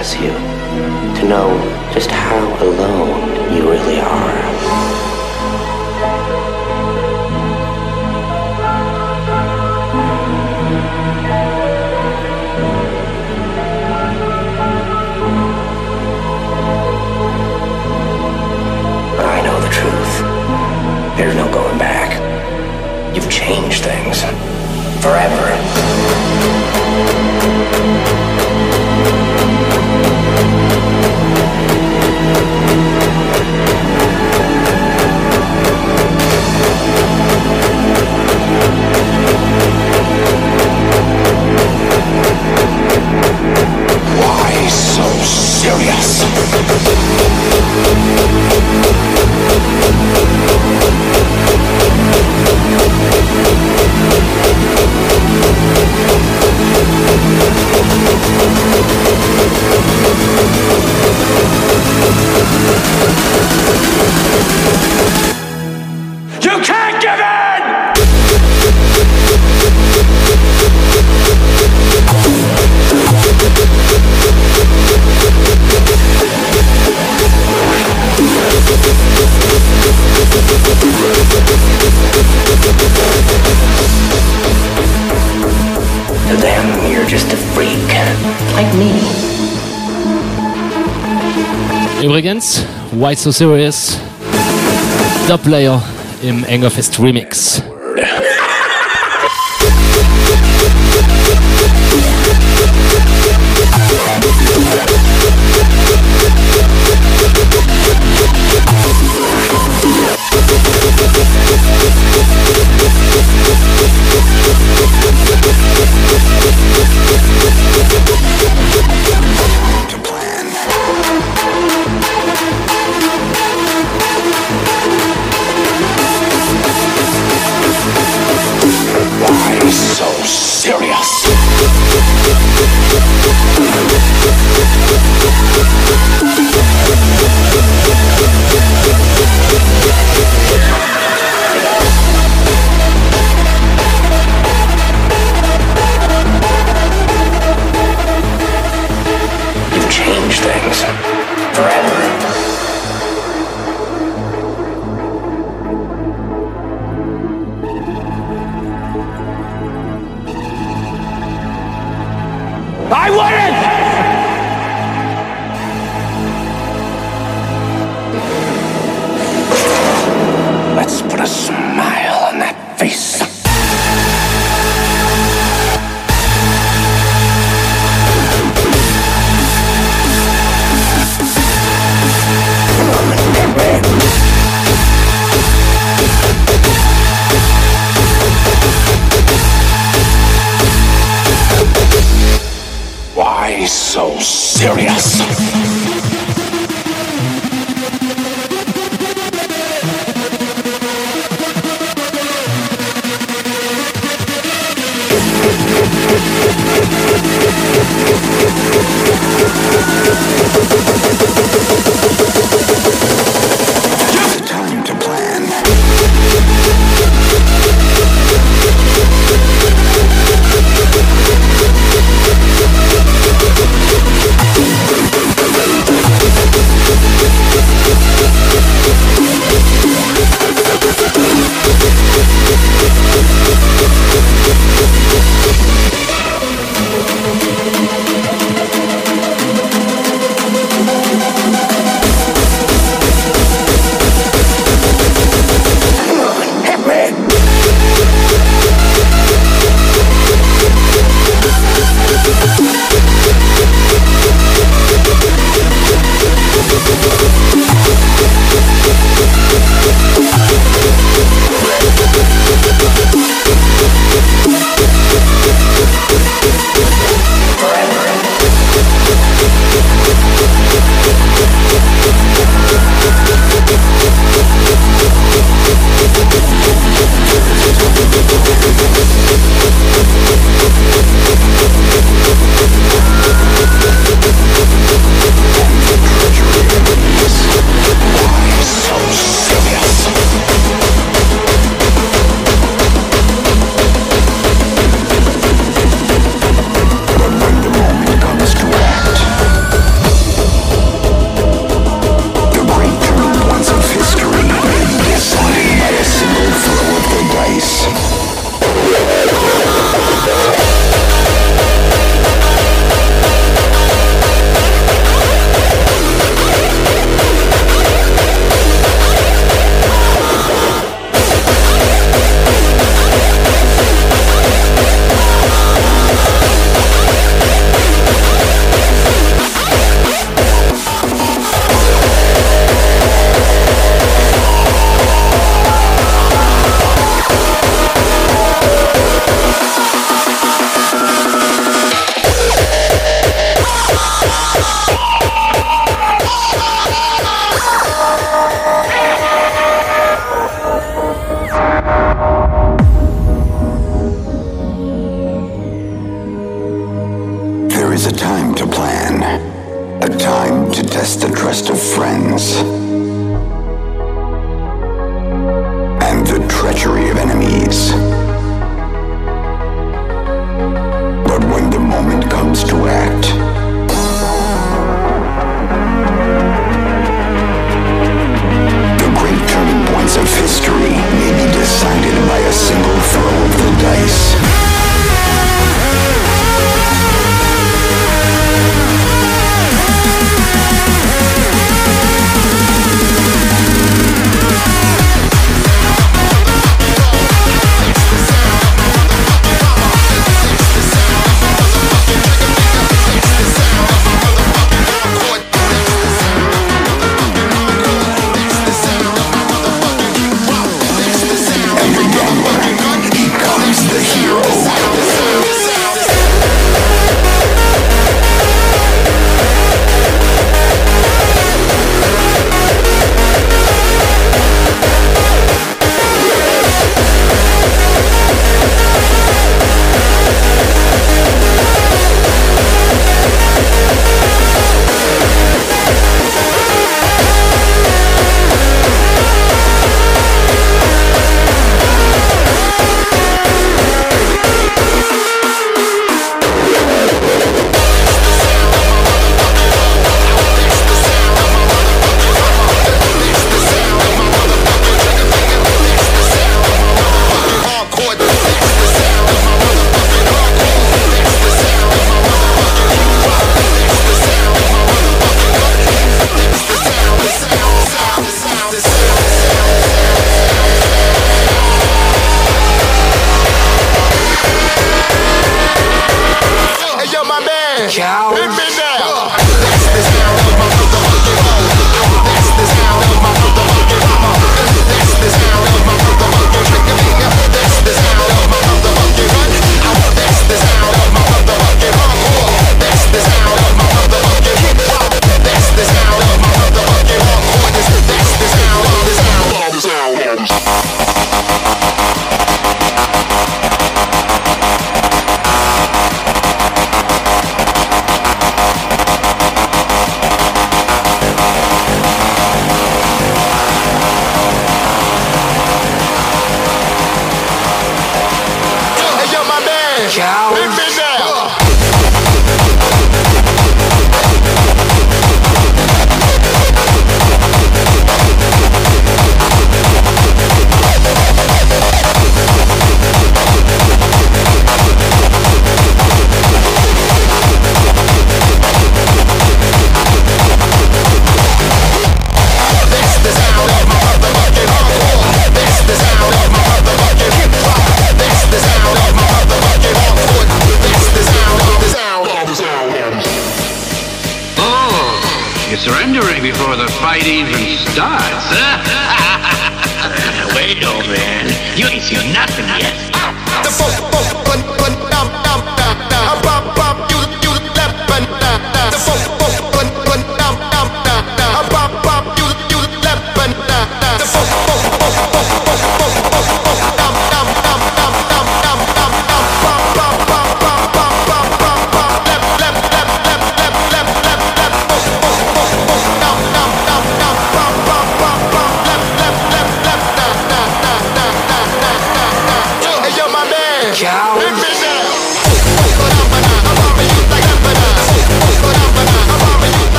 you. To know just how alone you really are. I know the truth. There's no going back. You've changed things. Forever. Serious? You can't give in! To them, you're just a freak. Like me. Übrigens, Why So Serious, Dubplayer im Angerfist Remix.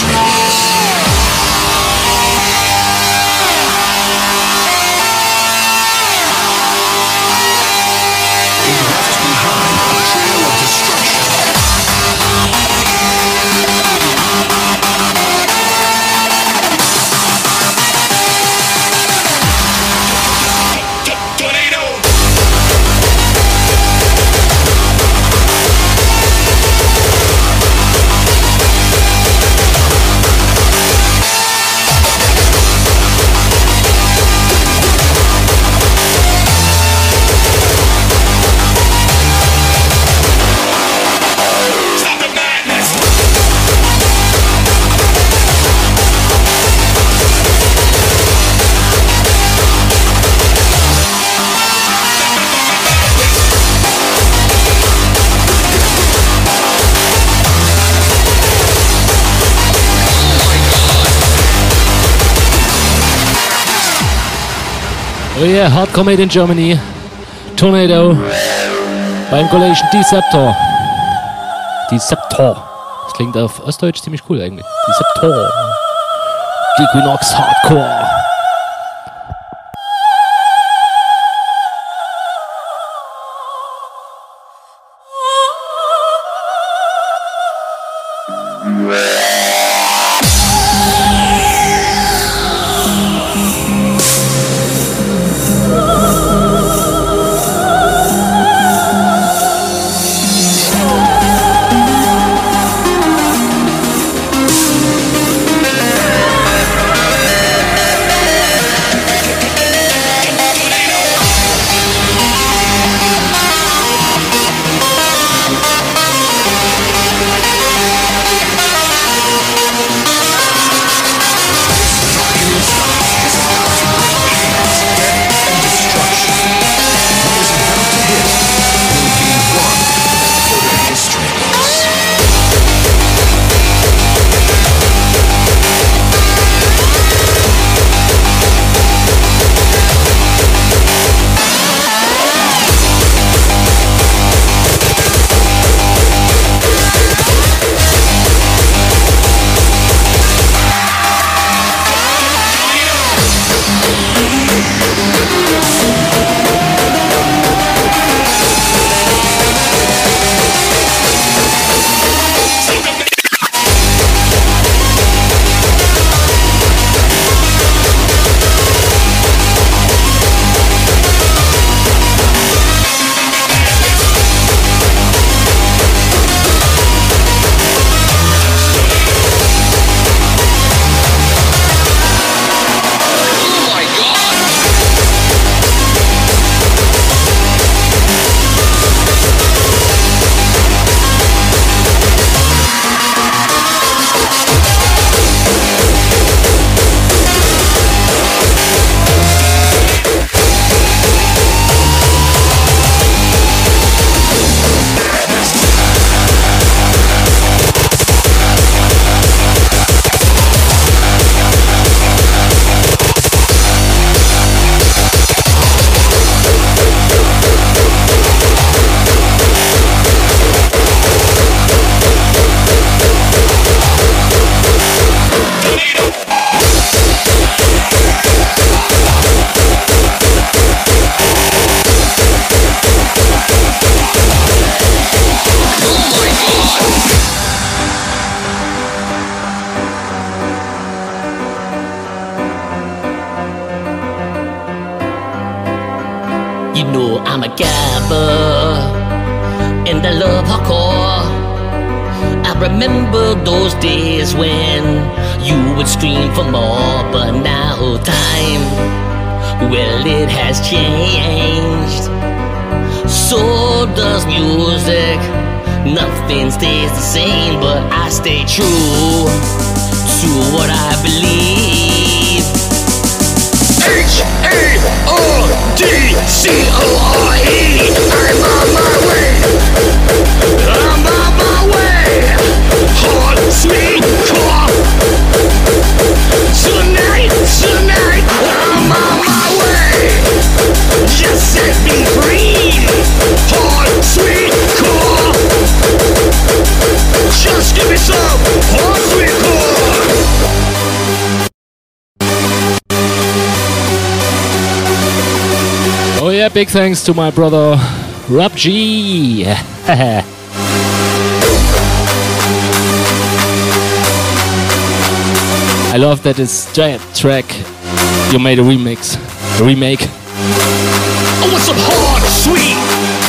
Música der Hardcore Made in Germany Tornado beim Collation Deceptor. Deceptor. Das klingt auf Ostdeutsch ziemlich cool eigentlich. Deceptor. Equinox Hardcore. Big thanks to my brother Rob G. I love that this giant track you made a remix, a remake. I want some hard, sweet,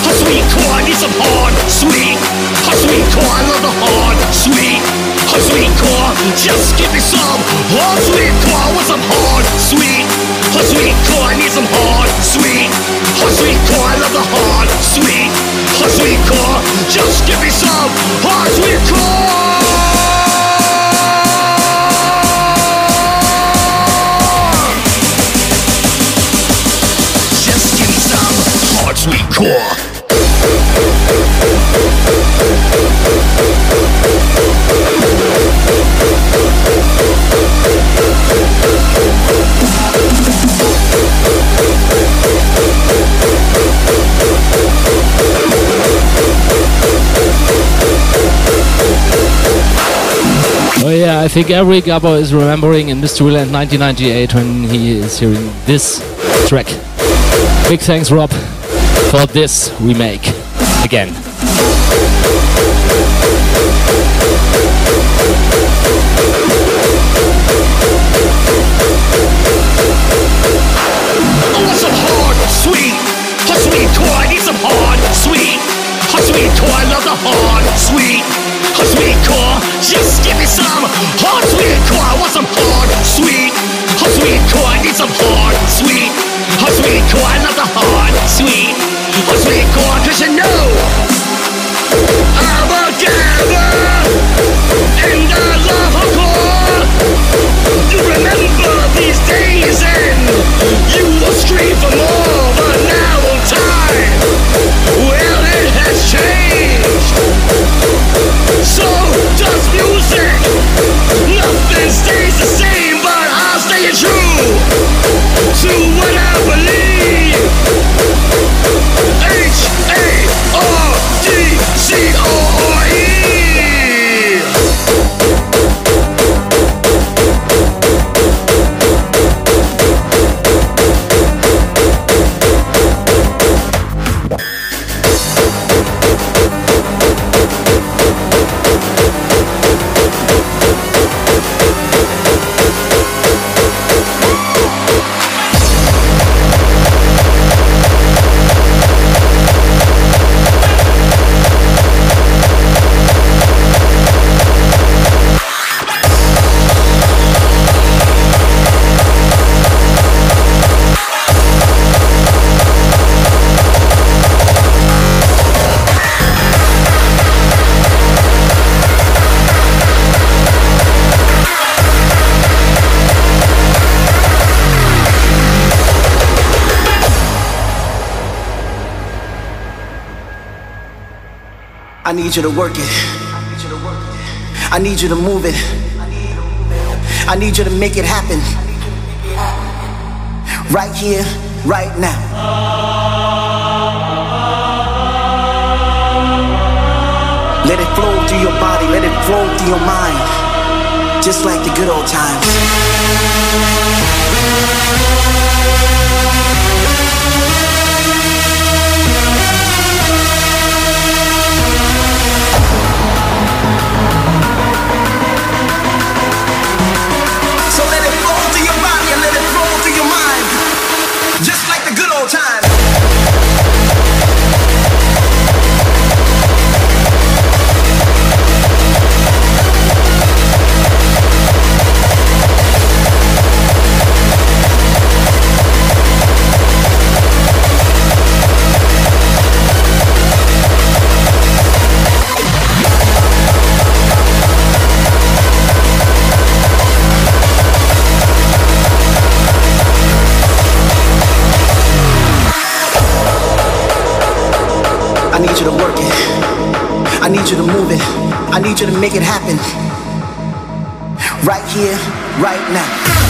hot sweet core. I need some hard, sweet, hot sweet core. I love the hard, sweet, hot sweet core. Just give me some hard, sweet core. I want some hard, sweet, hot sweet core. I need some hard, sweet, sweet core. I love the hard, sweet, hot sweet core. Just give me some hard, sweet core. Just give me some hard, sweet core. Oh yeah, I think every Gabber is remembering in Mysteryland 1998 when he is hearing this track. Big thanks, Rob, for this remake again. Oh, hard, sweet, hot sweet. I love the hard, sweet, hot sweet core. Give me some hard, sweet core. I want some hard, sweet, hot sweet core. I need some hard, sweet, hot sweet. I love the hard, sweet, hot sweet core. Cause you know I'm a gambler and I love a core. You remember these days and you will scream for more, need you to work it. I need you to move it. I need you to make it happen. Right here, right now. Let it flow through your body, let it flow through your mind. Just like the good old times. You to move it. I need you to make it happen. Right here, right now.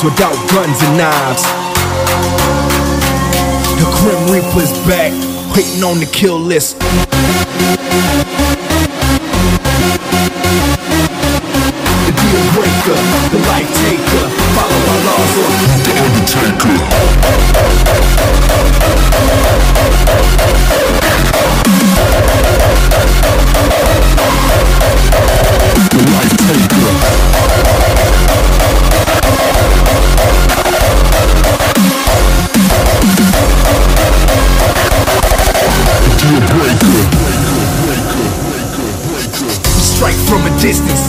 Lives without guns and knives. The Grim Reaper's back, waiting on the kill list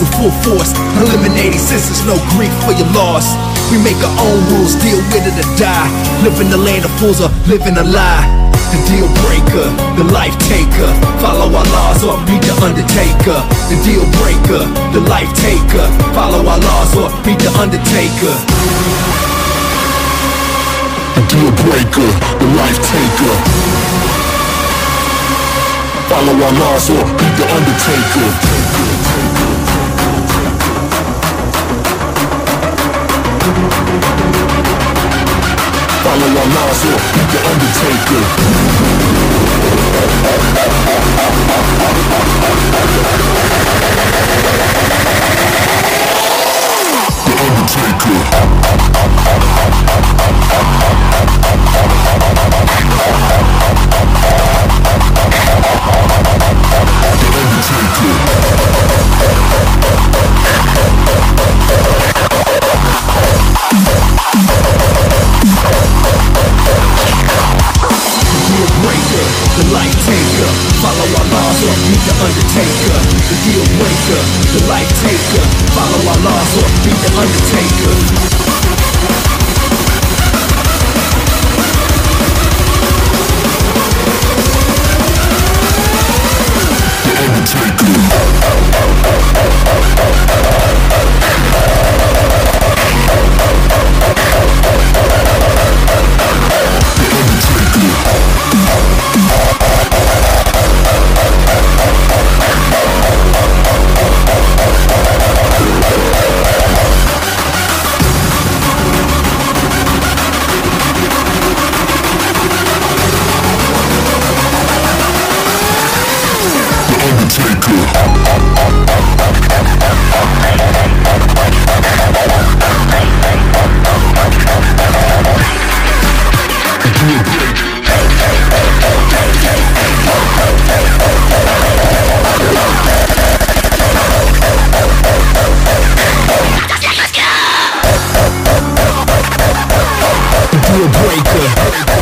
with full force, eliminating senses, no grief for your loss. We make our own rules, deal with it or die. Live in the land of fools or live in a lie the deal breaker, the life taker. Follow our laws or meet the undertaker. The deal breaker, the life taker. Follow our laws or meet the undertaker. The deal breaker, the life taker. Follow our laws or meet the undertaker. Follow our laws or beat the Undertaker The Undertaker the life taker. Follow our laws or meet the undertaker. The deal breaker, the life taker. Follow our laws or meet the undertaker. deal breaker.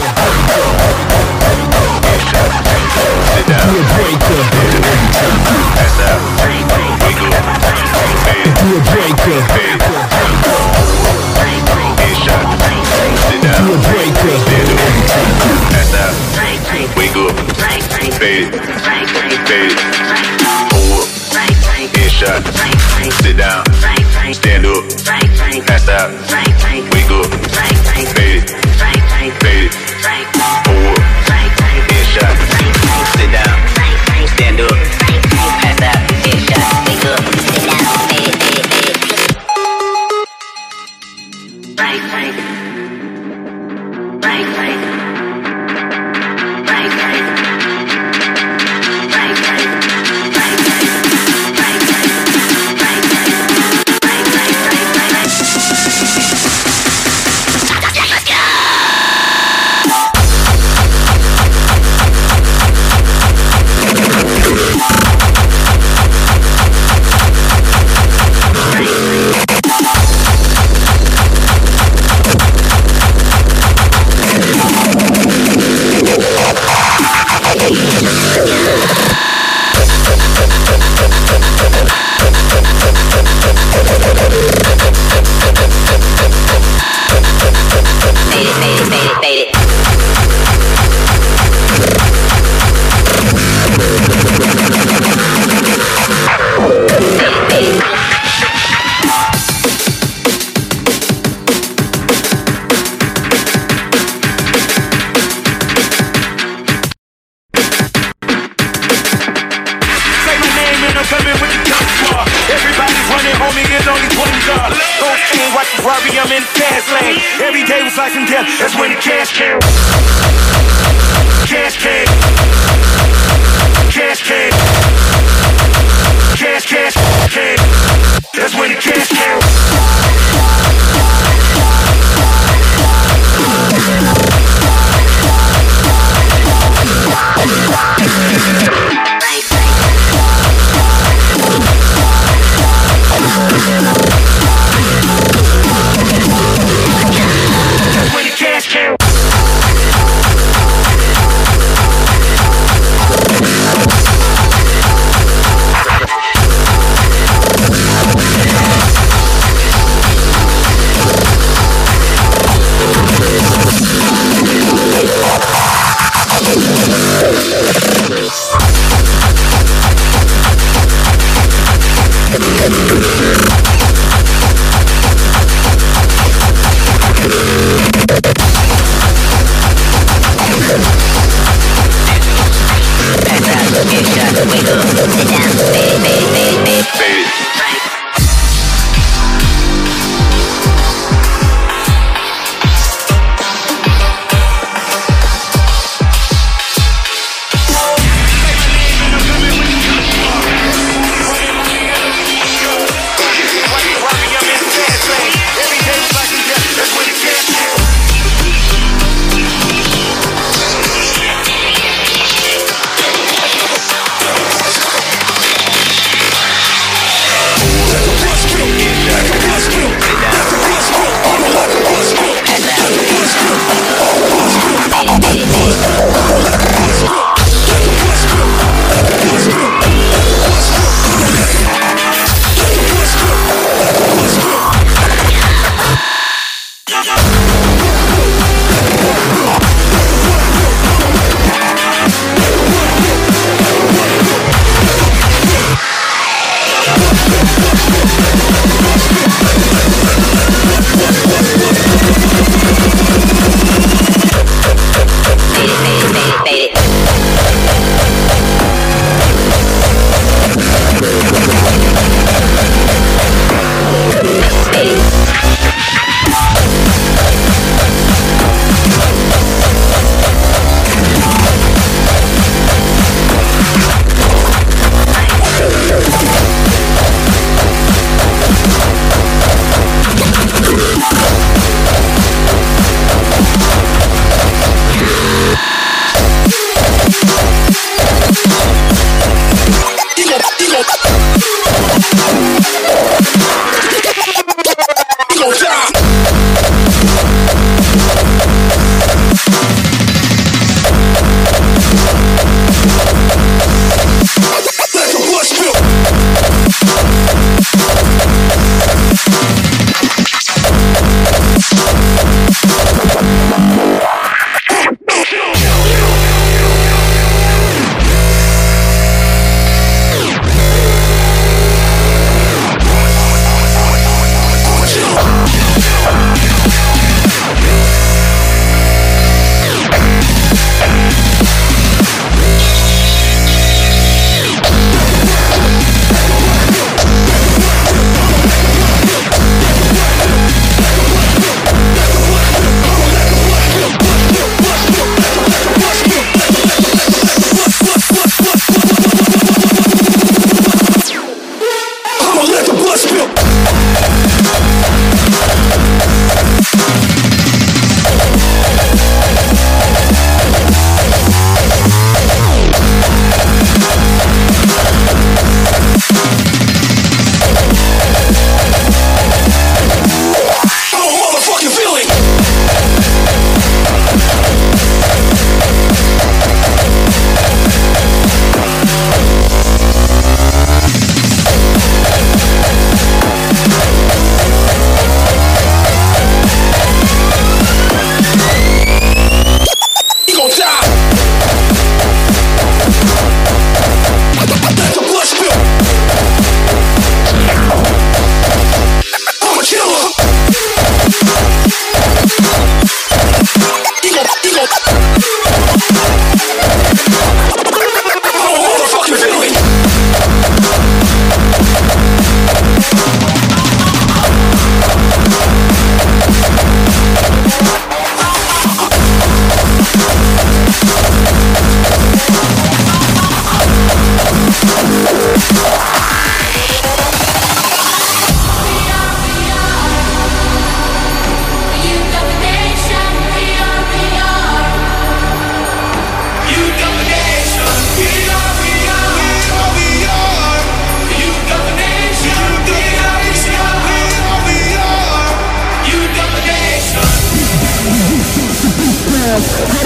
I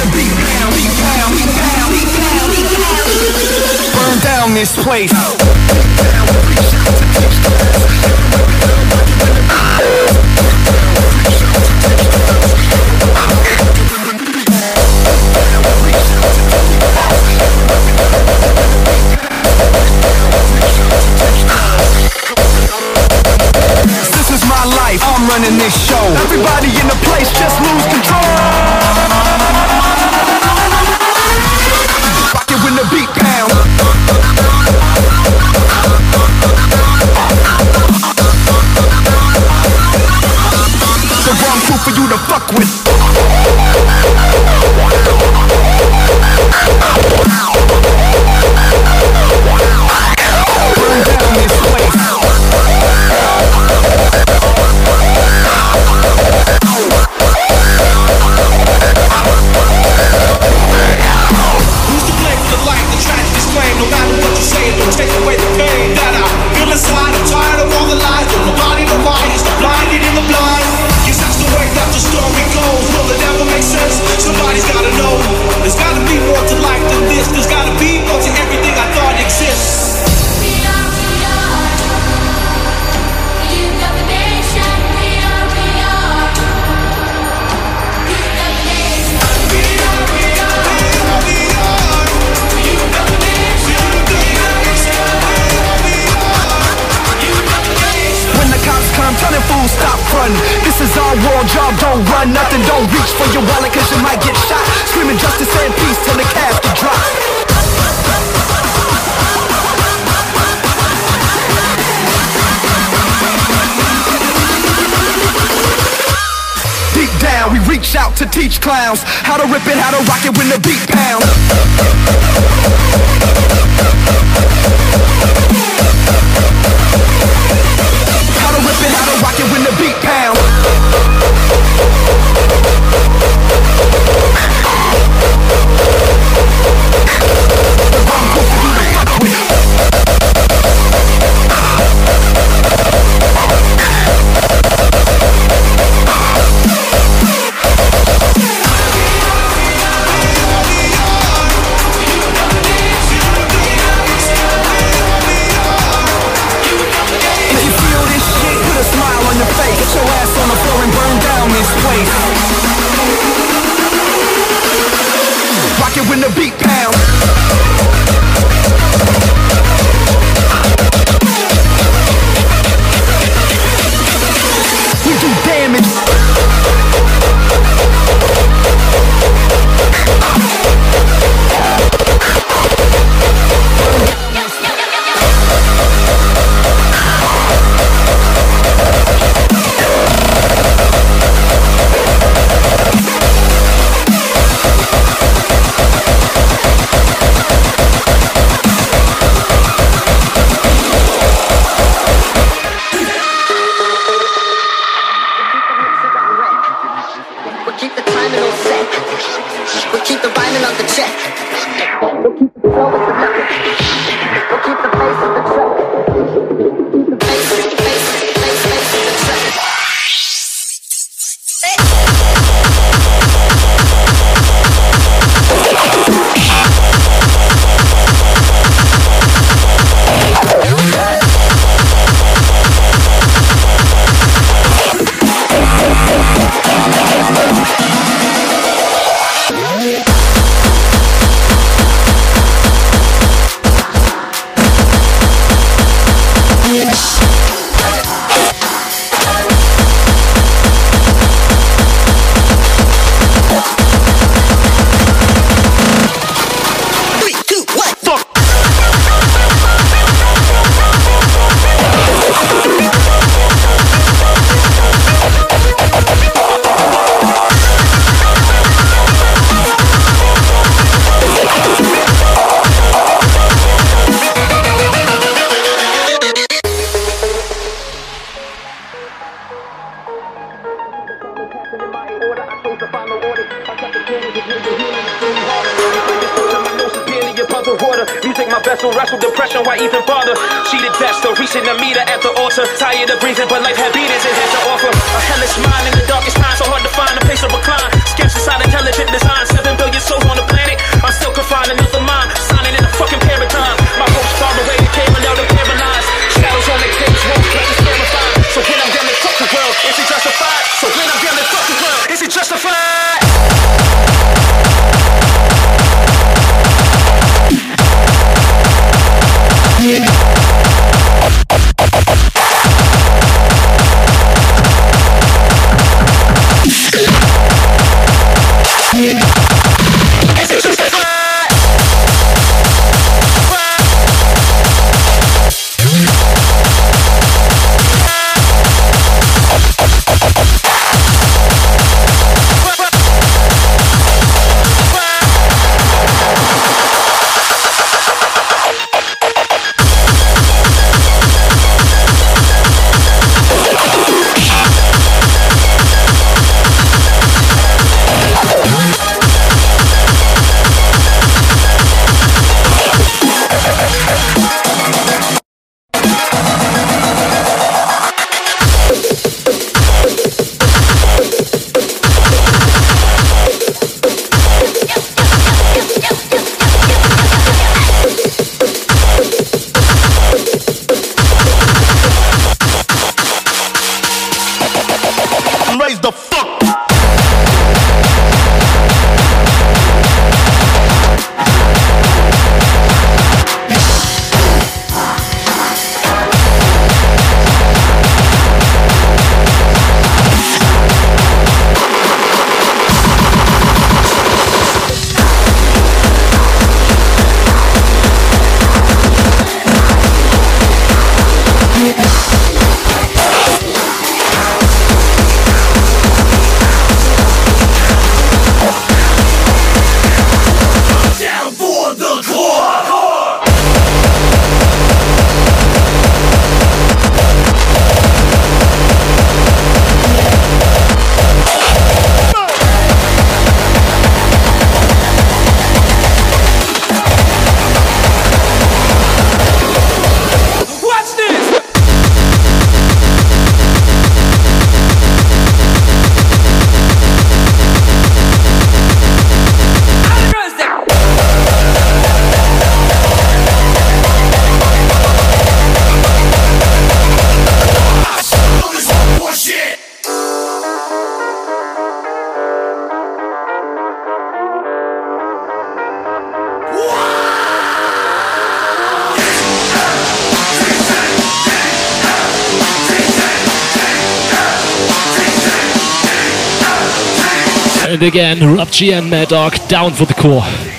the beat beat beat beat beat. Burn down this place. I'm running this show. Everybody in the place just lose control. Rock it when the beat pound. The wrong crew for you to fuck with. Burn down this place. running, fool, stop running. This is our world, y'all don't run nothing. Don't reach for your wallet cause you might get shot. Screaming justice and peace till the casket drops down We reach out to teach clowns How to rip it, how to rock it when the beat pounds how to rock it when the beat pound. And again, Rob and Mad Dog down for the core.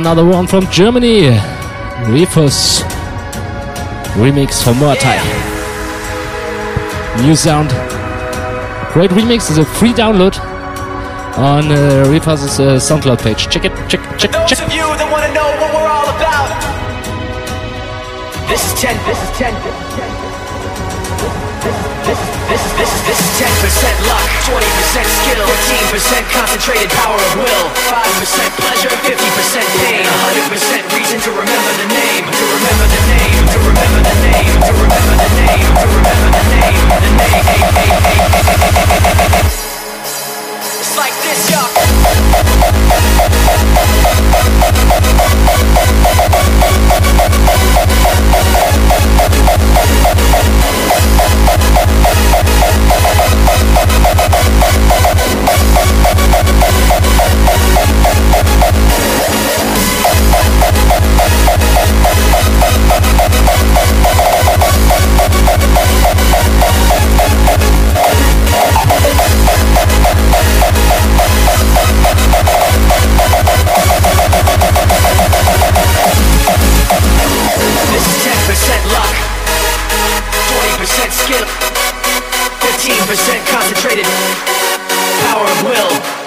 Another one from Germany. Reefers remix for Murtai. New sound. Great remix is a free download on uh, Reefers' uh, SoundCloud page. Check it, check, check, Those check. of you that want to know what we're all about. This is 10, this is 10, this is 10. This, this, this, this is 10% luck, 20% skill, 15% concentrated power of will, 5% pleasure, 50% pain, 100% reason to remember the name, to remember the name, to remember the name, to remember the name, to remember the name, the name. It's like this, y'all. This is 10% luck, 20% skill, 15% concentrated power of will.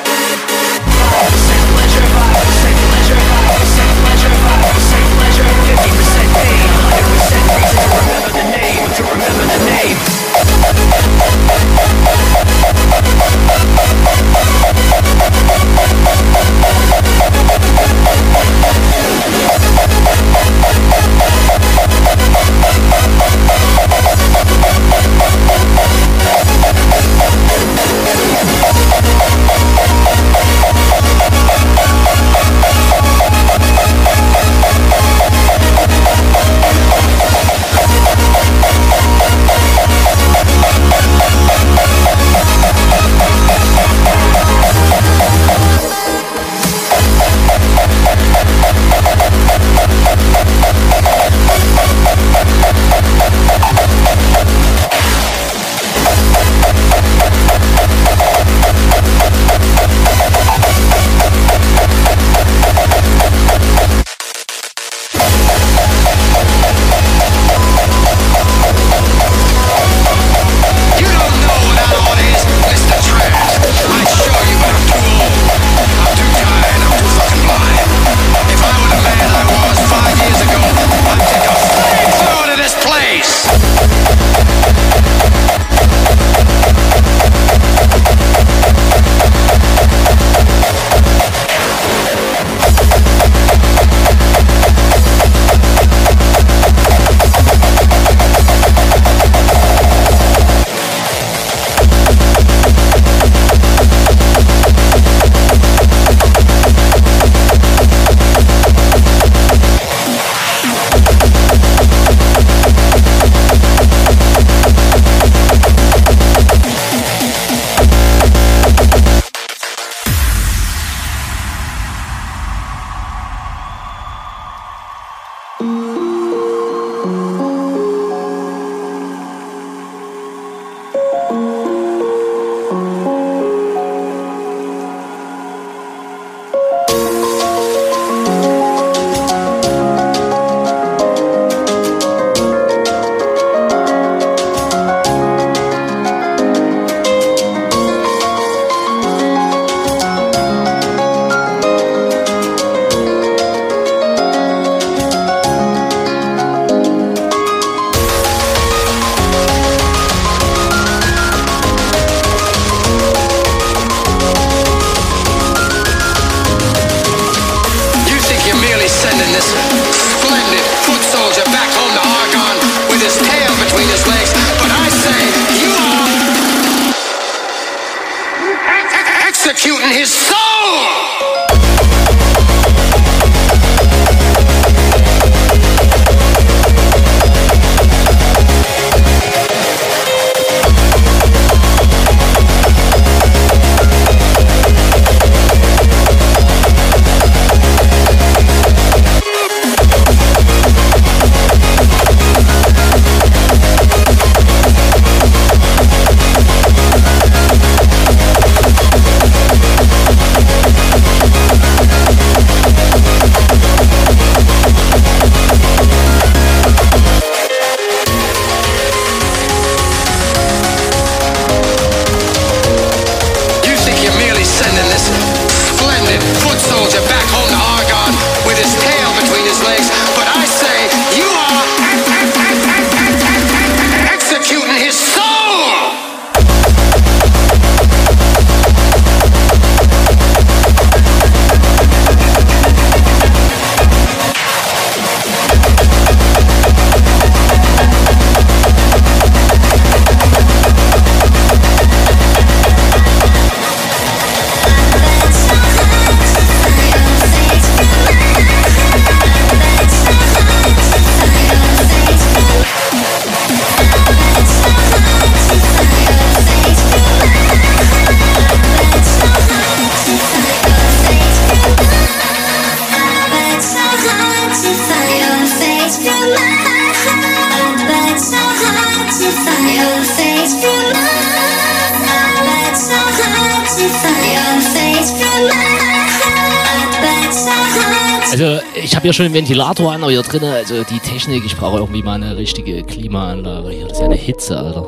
Hier drinnen, also die Technik, ich brauche irgendwie mal eine richtige Klimaanlage. Hier, das ist ja eine Hitze, Alter.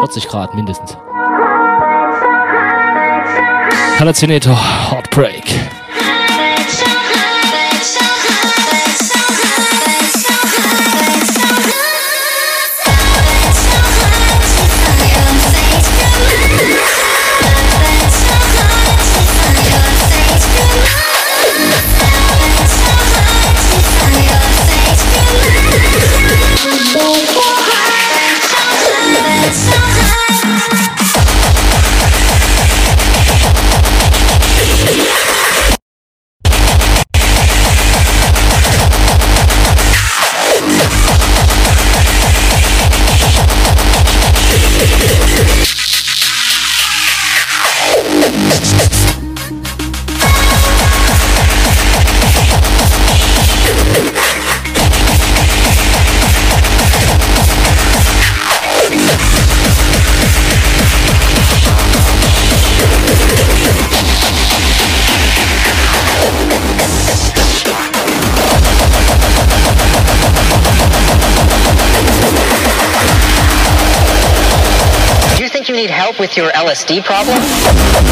40 Grad mindestens. Halluzinator, Heartbreak. LSD problem?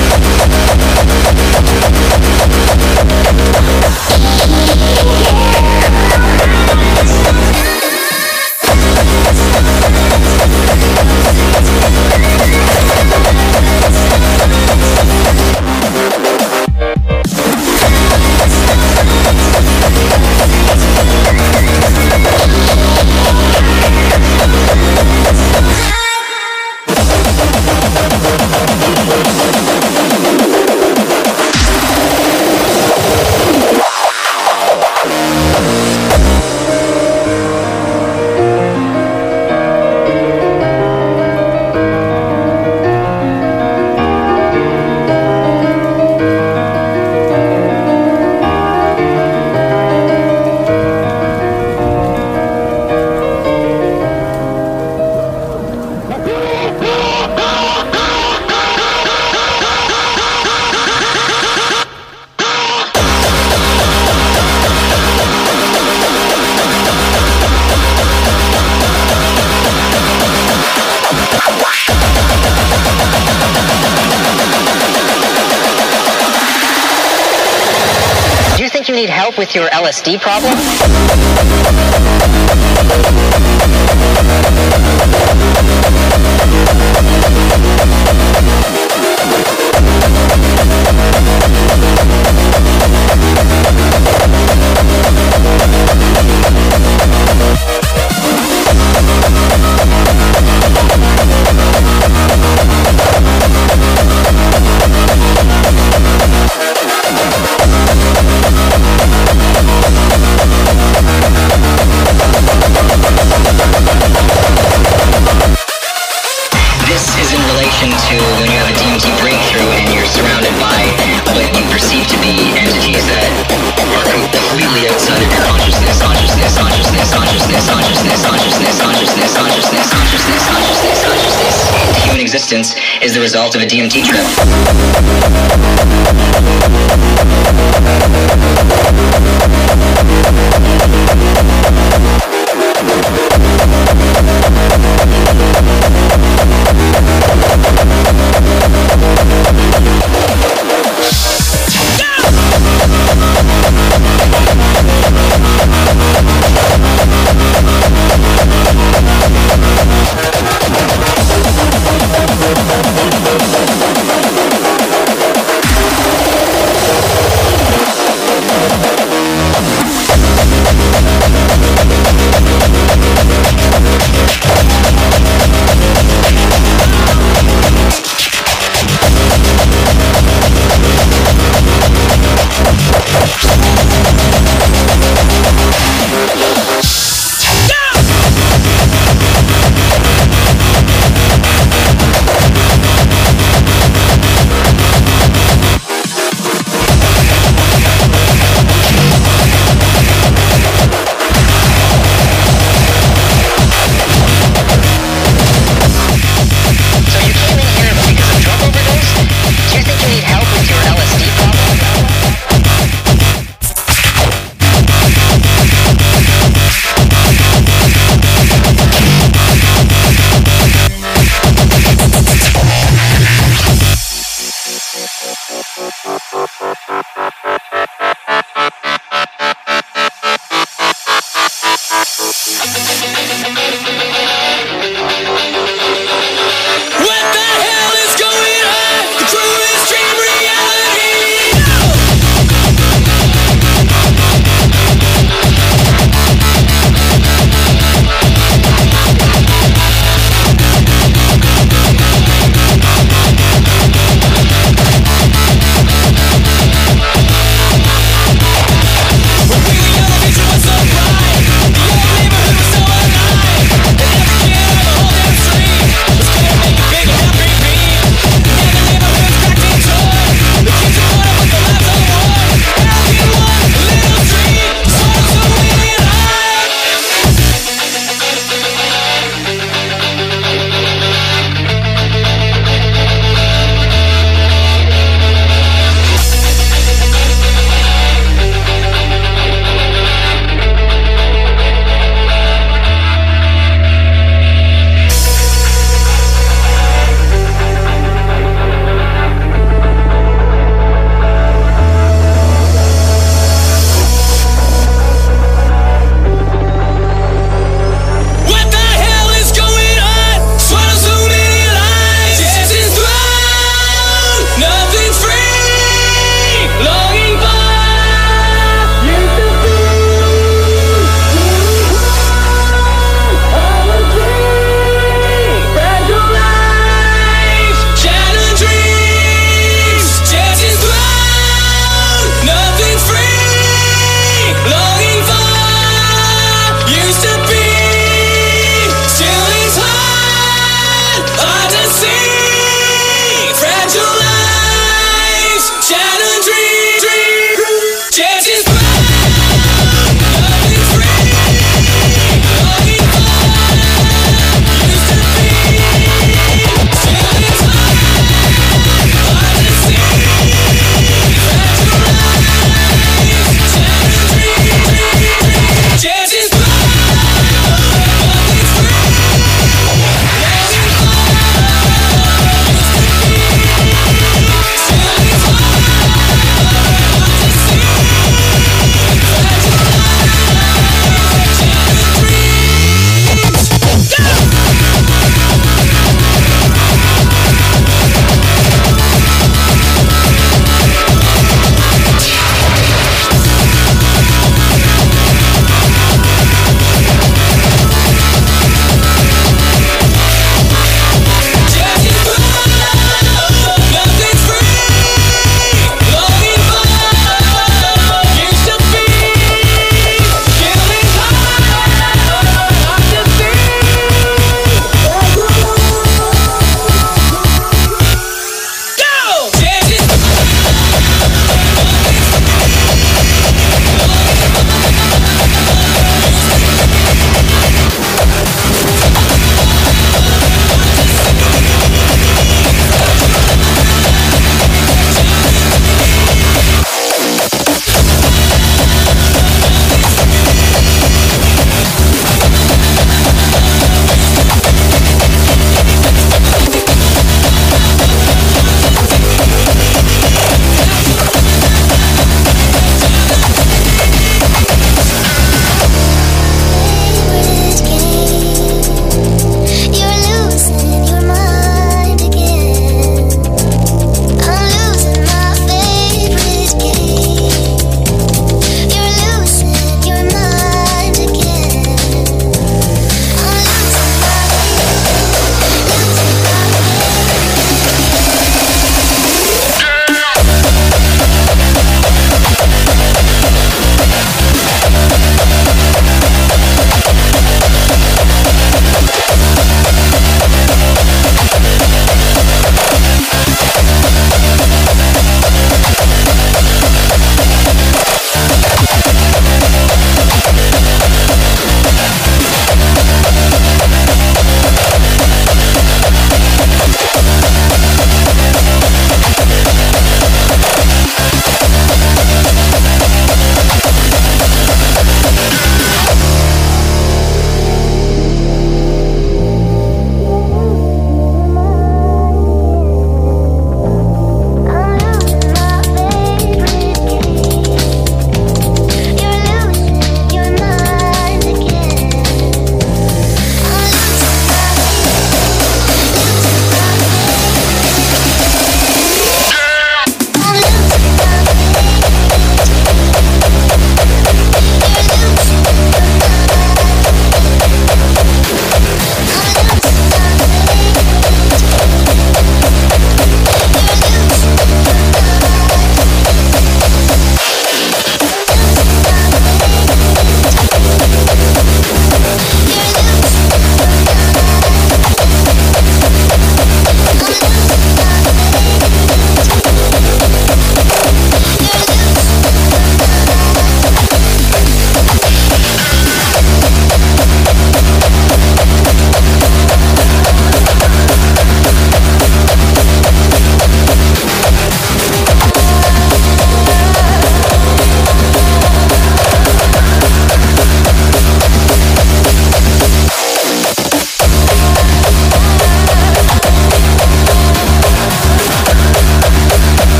LSD problem?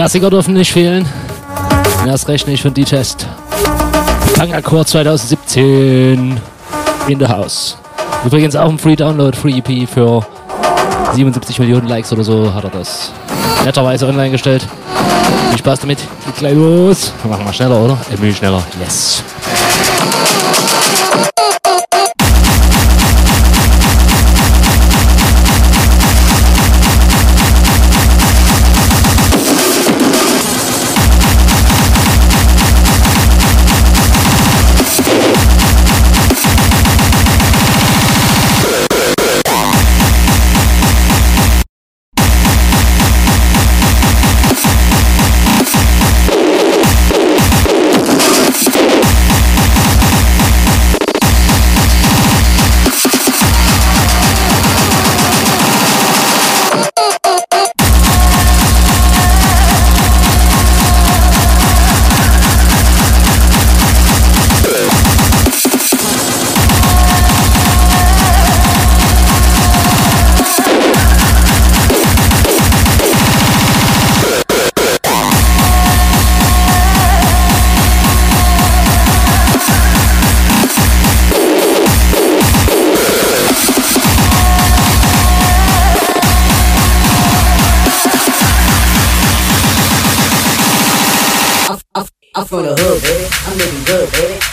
Klassiker dürfen nicht fehlen. Das rechne ich von D-Test. Fangakkord 2017 in the House. Übrigens auch ein Free Download, Free EP für 77 Millionen Likes oder so hat er das netterweise online gestellt. Viel Spaß damit. Geht gleich los. Machen wir schneller, oder? Emil schneller. Yes.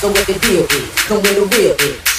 come when the deal is, come with the real is.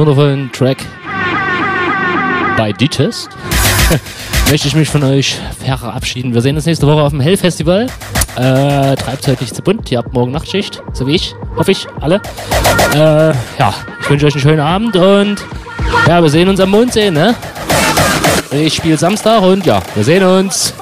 Wundervollen Track bei Ditest, möchte ich mich von euch verabschieden. Wir sehen uns nächste Woche auf dem Hell-Festival. Äh, treibt heute nicht zu bunt. Ihr habt morgen Nachtschicht, so wie ich. Hoffe ich, alle. Äh, ja, ich wünsche euch einen schönen Abend und ja, wir sehen uns am Mondsee, ne? Ich spiele Samstag und ja, wir sehen uns.